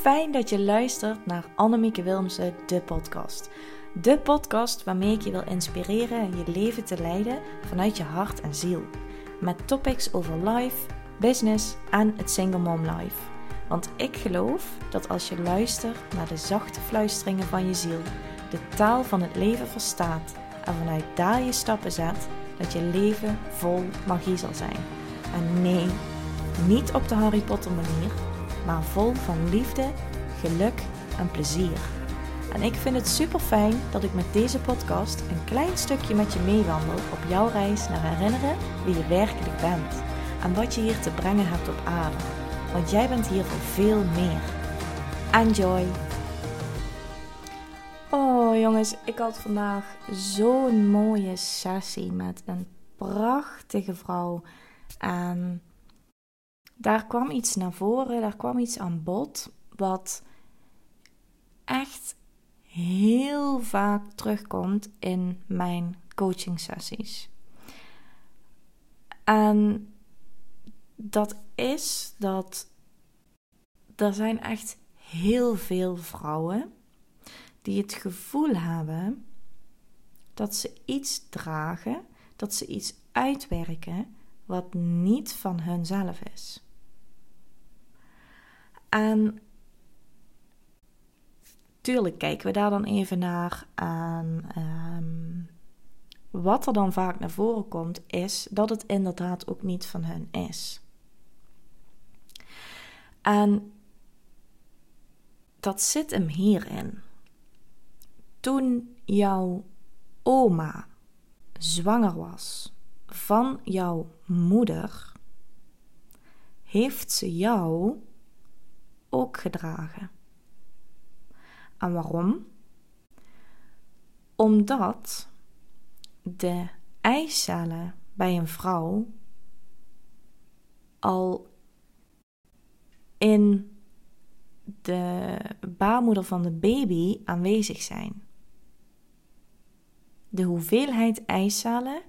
fijn dat je luistert naar Annemieke Wilmsen, de podcast. De podcast waarmee ik je wil inspireren je leven te leiden vanuit je hart en ziel. Met topics over life, business en het single mom life. Want ik geloof dat als je luistert naar de zachte fluisteringen van je ziel, de taal van het leven verstaat en vanuit daar je stappen zet, dat je leven vol magie zal zijn. En nee, niet op de Harry Potter manier, maar vol van liefde, geluk en plezier. En ik vind het super fijn dat ik met deze podcast een klein stukje met je meewandel op jouw reis naar herinneren wie je werkelijk bent en wat je hier te brengen hebt op aarde. Want jij bent hier voor veel meer. Enjoy! Oh jongens, ik had vandaag zo'n mooie sessie met een prachtige vrouw. En daar kwam iets naar voren, daar kwam iets aan bod wat echt heel vaak terugkomt in mijn coaching sessies. En dat is dat er zijn echt heel veel vrouwen die het gevoel hebben dat ze iets dragen, dat ze iets uitwerken wat niet van hunzelf is. En tuurlijk kijken we daar dan even naar. En ehm, wat er dan vaak naar voren komt, is dat het inderdaad ook niet van hun is. En dat zit hem hierin. Toen jouw oma zwanger was van jouw moeder, heeft ze jou ook gedragen. En waarom? Omdat de eicellen bij een vrouw al in de baarmoeder van de baby aanwezig zijn. De hoeveelheid eicellen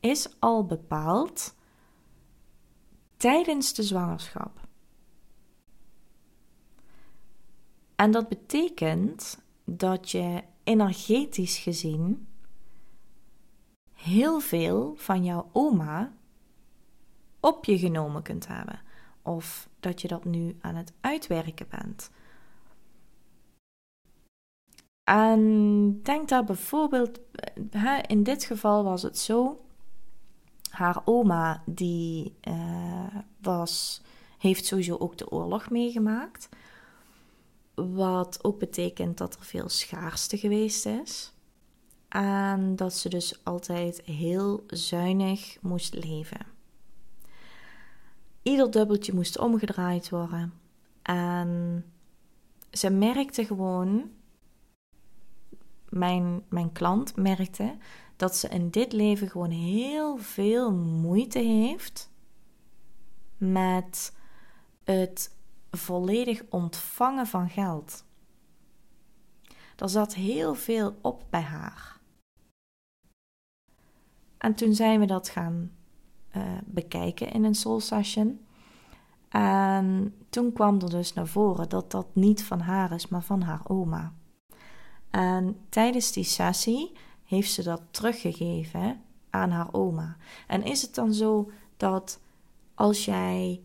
is al bepaald tijdens de zwangerschap. En dat betekent dat je energetisch gezien heel veel van jouw oma op je genomen kunt hebben. Of dat je dat nu aan het uitwerken bent. En denk daar bijvoorbeeld, in dit geval was het zo, haar oma die uh, was, heeft sowieso ook de oorlog meegemaakt. Wat ook betekent dat er veel schaarste geweest is. En dat ze dus altijd heel zuinig moest leven. Ieder dubbeltje moest omgedraaid worden. En ze merkte gewoon, mijn, mijn klant merkte, dat ze in dit leven gewoon heel veel moeite heeft met het volledig ontvangen van geld. Er zat heel veel op bij haar. En toen zijn we dat gaan uh, bekijken in een soul session. En toen kwam er dus naar voren dat dat niet van haar is, maar van haar oma. En tijdens die sessie heeft ze dat teruggegeven aan haar oma. En is het dan zo dat als jij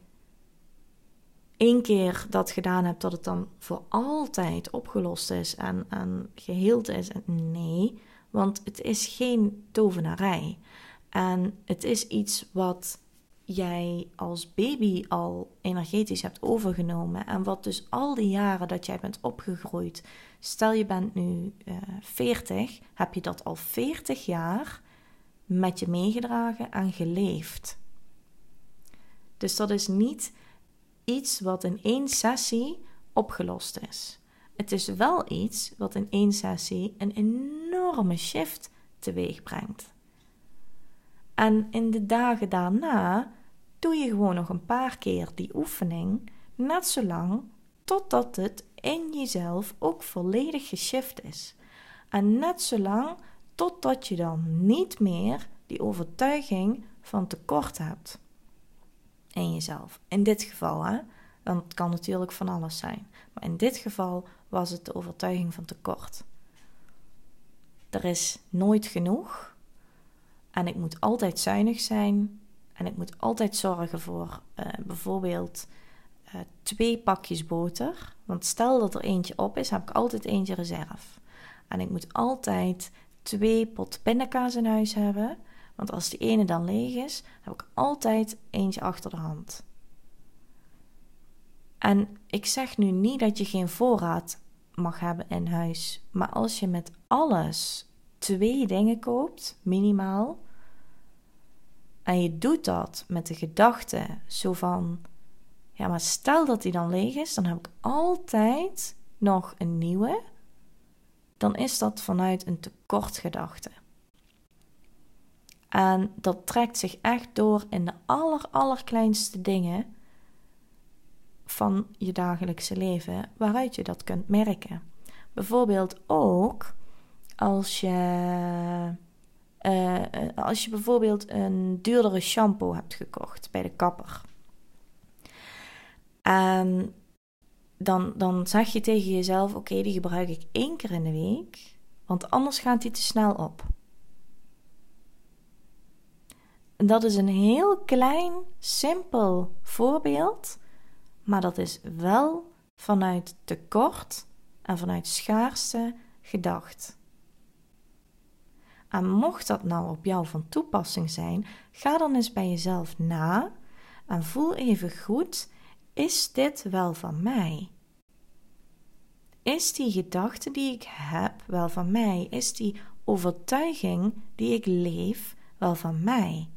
één keer dat gedaan hebt, dat het dan voor altijd opgelost is en, geheeld is. Nee, want het is geen tovenarij. En het is iets wat jij als baby al energetisch hebt overgenomen. En wat dus al die jaren dat jij bent opgegroeid. Stel je bent nu uh, eh, 40, heb je dat al 40 jaar met je meegedragen en geleefd. Dus dat is niet iets wat in één sessie opgelost is. Het is wel iets wat in één sessie een enorme shift teweeg brengt. En in de dagen daarna doe je gewoon nog een paar keer die oefening, net zo lang totdat het in jezelf ook volledig geshift is. En net zo lang totdat je dan niet meer die overtuiging van tekort hebt in jezelf. In dit geval, hè, Dan kan natuurlijk van alles zijn. Maar in dit geval was het de overtuiging van tekort. Er is nooit genoeg. En ik moet altijd zuinig zijn. En ik moet altijd zorgen voor uh, bijvoorbeeld uh, twee pakjes boter. Want stel dat er eentje op is, heb ik altijd eentje reserve. En ik moet altijd twee pot pindakaas in huis hebben. Want als die ene dan leeg is, heb ik altijd eentje achter de hand. En ik zeg nu niet dat je geen voorraad mag hebben in huis. Maar als je met alles twee dingen koopt, minimaal. En je doet dat met de gedachte zo van: ja, maar stel dat die dan leeg is, dan heb ik altijd nog een nieuwe. Dan is dat vanuit een tekortgedachte. En dat trekt zich echt door in de aller, allerkleinste dingen van je dagelijkse leven, waaruit je dat kunt merken. Bijvoorbeeld ook als je, uh, als je bijvoorbeeld een duurdere shampoo hebt gekocht bij de kapper. En dan, dan zeg je tegen jezelf: Oké, die gebruik ik één keer in de week, want anders gaat die te snel op. Dat is een heel klein, simpel voorbeeld, maar dat is wel vanuit tekort en vanuit schaarste gedacht. En mocht dat nou op jou van toepassing zijn, ga dan eens bij jezelf na en voel even goed: is dit wel van mij? Is die gedachte die ik heb wel van mij? Is die overtuiging die ik leef wel van mij?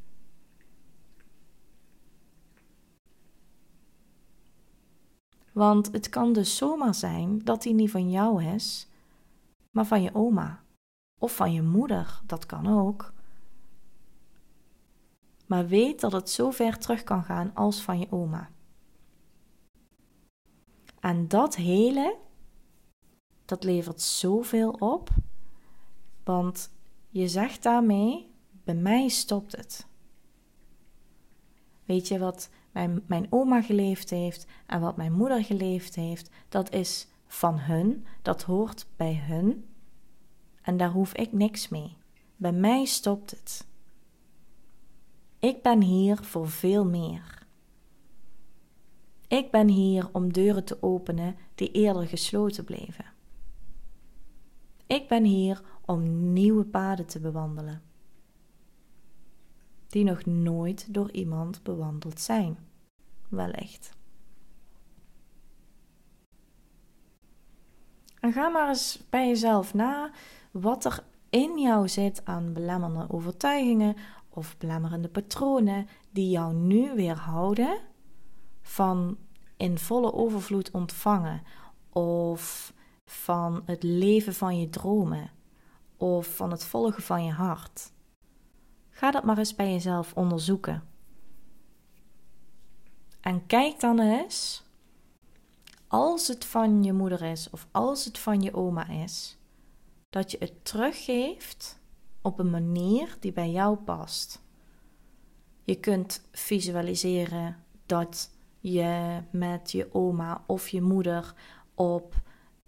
Want het kan dus zomaar zijn dat die niet van jou is, maar van je oma of van je moeder, dat kan ook. Maar weet dat het zo ver terug kan gaan als van je oma. En dat hele, dat levert zoveel op, want je zegt daarmee: bij mij stopt het. Weet je wat mijn, mijn oma geleefd heeft en wat mijn moeder geleefd heeft, dat is van hun, dat hoort bij hun. En daar hoef ik niks mee. Bij mij stopt het. Ik ben hier voor veel meer. Ik ben hier om deuren te openen die eerder gesloten bleven. Ik ben hier om nieuwe paden te bewandelen, die nog nooit door iemand bewandeld zijn, wellicht. En ga maar eens bij jezelf na wat er in jou zit aan belemmerende overtuigingen of belemmerende patronen die jou nu weerhouden van in volle overvloed ontvangen of van het leven van je dromen of van het volgen van je hart. Ga dat maar eens bij jezelf onderzoeken. En kijk dan eens, als het van je moeder is of als het van je oma is, dat je het teruggeeft op een manier die bij jou past. Je kunt visualiseren dat je met je oma of je moeder op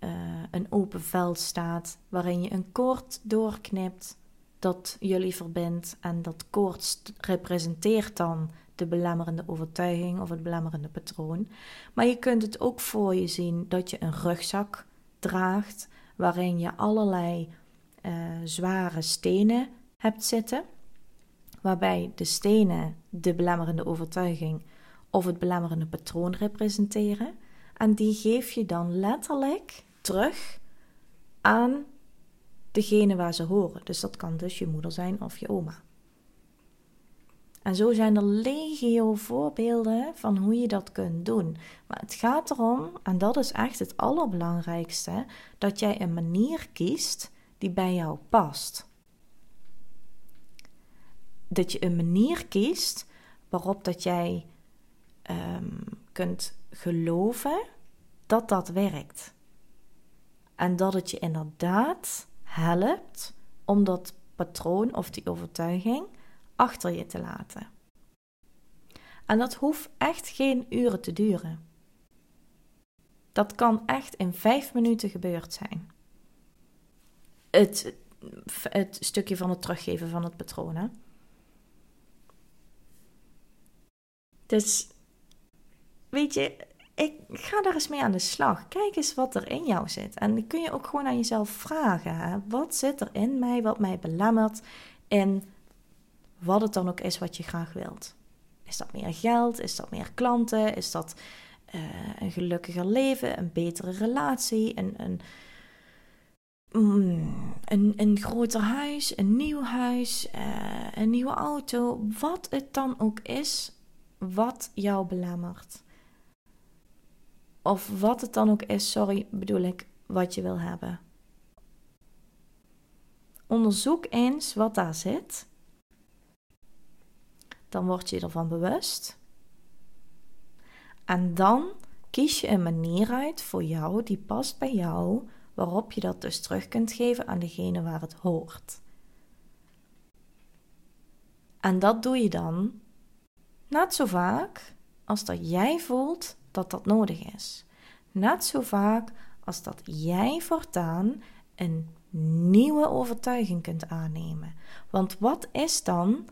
uh, een open veld staat waarin je een koord doorknipt dat jullie verbindt en dat koord representeert dan de belemmerende overtuiging of het belemmerende patroon. Maar je kunt het ook voor je zien dat je een rugzak draagt waarin je allerlei uh, zware stenen hebt zitten, waarbij de stenen de belemmerende overtuiging of het belemmerende patroon representeren. En die geef je dan letterlijk terug aan degene waar ze horen. Dus dat kan dus je moeder zijn of je oma. En zo zijn er legio voorbeelden van hoe je dat kunt doen. Maar het gaat erom, en dat is echt het allerbelangrijkste, dat jij een manier kiest die bij jou past. Dat je een manier kiest waarop dat jij um, kunt geloven dat dat werkt. En dat het je inderdaad helpt om dat patroon of die overtuiging achter je te laten. En dat hoeft echt geen uren te duren. Dat kan echt in vijf minuten gebeurd zijn. Het, het stukje van het teruggeven van het patroon. Dus weet je, ik ga daar eens mee aan de slag. Kijk eens wat er in jou zit. En dan kun je ook gewoon aan jezelf vragen: wat zit er in mij wat mij belemmert in wat het dan ook is wat je graag wilt? Is dat meer geld? Is dat meer klanten? Is dat uh, een gelukkiger leven? Een betere relatie? Een, een, mm, een, een groter huis? Een nieuw huis? Uh, een nieuwe auto? Wat het dan ook is wat jou belemmert. Of wat het dan ook is, sorry, bedoel ik, wat je wil hebben. Onderzoek eens wat daar zit. Dan word je ervan bewust. En dan kies je een manier uit voor jou die past bij jou, waarop je dat dus terug kunt geven aan degene waar het hoort. En dat doe je dan net zo vaak als dat jij voelt dat dat nodig is. Net zo vaak als dat jij voortaan een nieuwe overtuiging kunt aannemen. Want wat is dan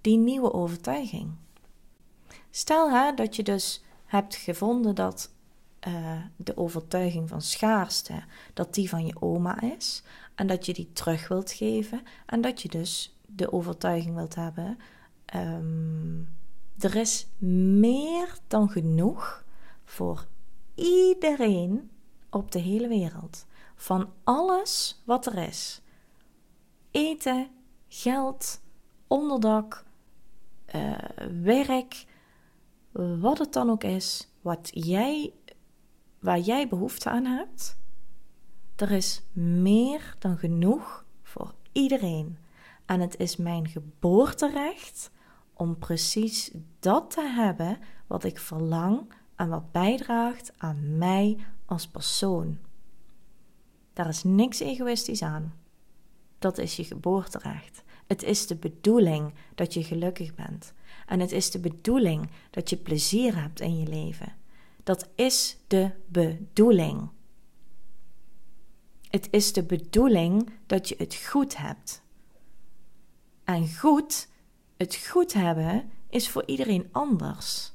die nieuwe overtuiging? Stel hè, dat je dus hebt gevonden dat uh, de overtuiging van schaarste, dat die van je oma is en dat je die terug wilt geven en dat je dus de overtuiging wilt hebben um, er is meer dan genoeg voor iedereen op de hele wereld. Van alles wat er is. Eten, geld, onderdak, uh, werk, wat het dan ook is, wat jij, waar jij behoefte aan hebt. Er is meer dan genoeg voor iedereen. En het is mijn geboorterecht om precies dat te hebben wat ik verlang en wat bijdraagt aan mij als persoon. Daar is niks egoïstisch aan. Dat is je geboorterecht. Het is de bedoeling dat je gelukkig bent. En het is de bedoeling dat je plezier hebt in je leven. Dat is de bedoeling. Het is de bedoeling dat je het goed hebt. En goed het goed hebben is voor iedereen anders.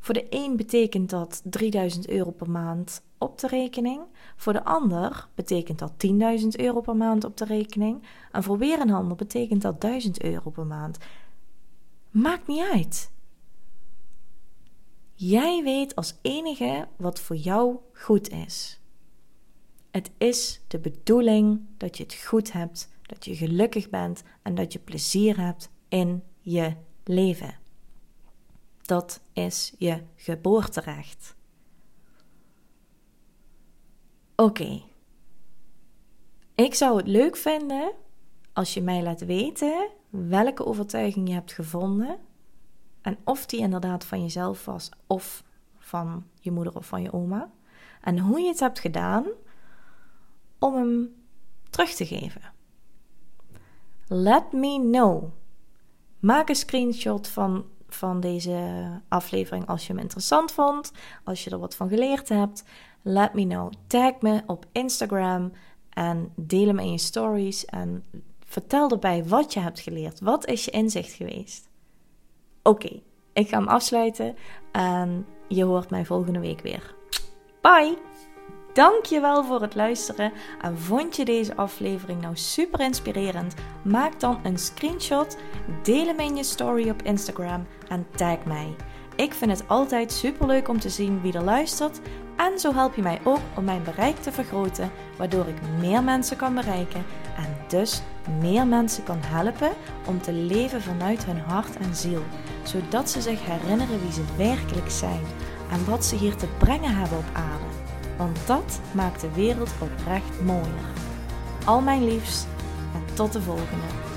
Voor de een betekent dat 3000 euro per maand op de rekening. Voor de ander betekent dat 10.000 euro per maand op de rekening. En voor weer een ander betekent dat 1000 euro per maand. Maakt niet uit. Jij weet als enige wat voor jou goed is. Het is de bedoeling dat je het goed hebt, dat je gelukkig bent en dat je plezier hebt in je leven. Dat is je geboorterecht. Oké. Ik zou het leuk vinden als je mij laat weten welke overtuiging je hebt gevonden en of die inderdaad van jezelf was of van je moeder of van je oma. En hoe je het hebt gedaan om hem terug te geven. Let me know. Maak een screenshot van, van deze aflevering als je hem interessant vond, als je er wat van geleerd hebt. Let me know. Tag me op Instagram en deel hem in je stories en vertel erbij wat je hebt geleerd. Wat is je inzicht geweest? Oké, ik ga hem afsluiten en je hoort mij volgende week weer. Bye! Dankjewel voor het luisteren. En vond je deze aflevering nou super inspirerend? Maak dan een screenshot, deel hem in je story op Instagram en tag mij. Ik vind het altijd super leuk om te zien wie er luistert. En zo help je mij ook om mijn bereik te vergroten, waardoor ik meer mensen kan bereiken en dus meer mensen kan helpen om te leven vanuit hun hart en ziel, zodat ze zich herinneren wie ze werkelijk zijn en wat ze hier te brengen hebben op aarde want dat maakt de wereld oprecht mooier. Al mijn liefst en tot de volgende.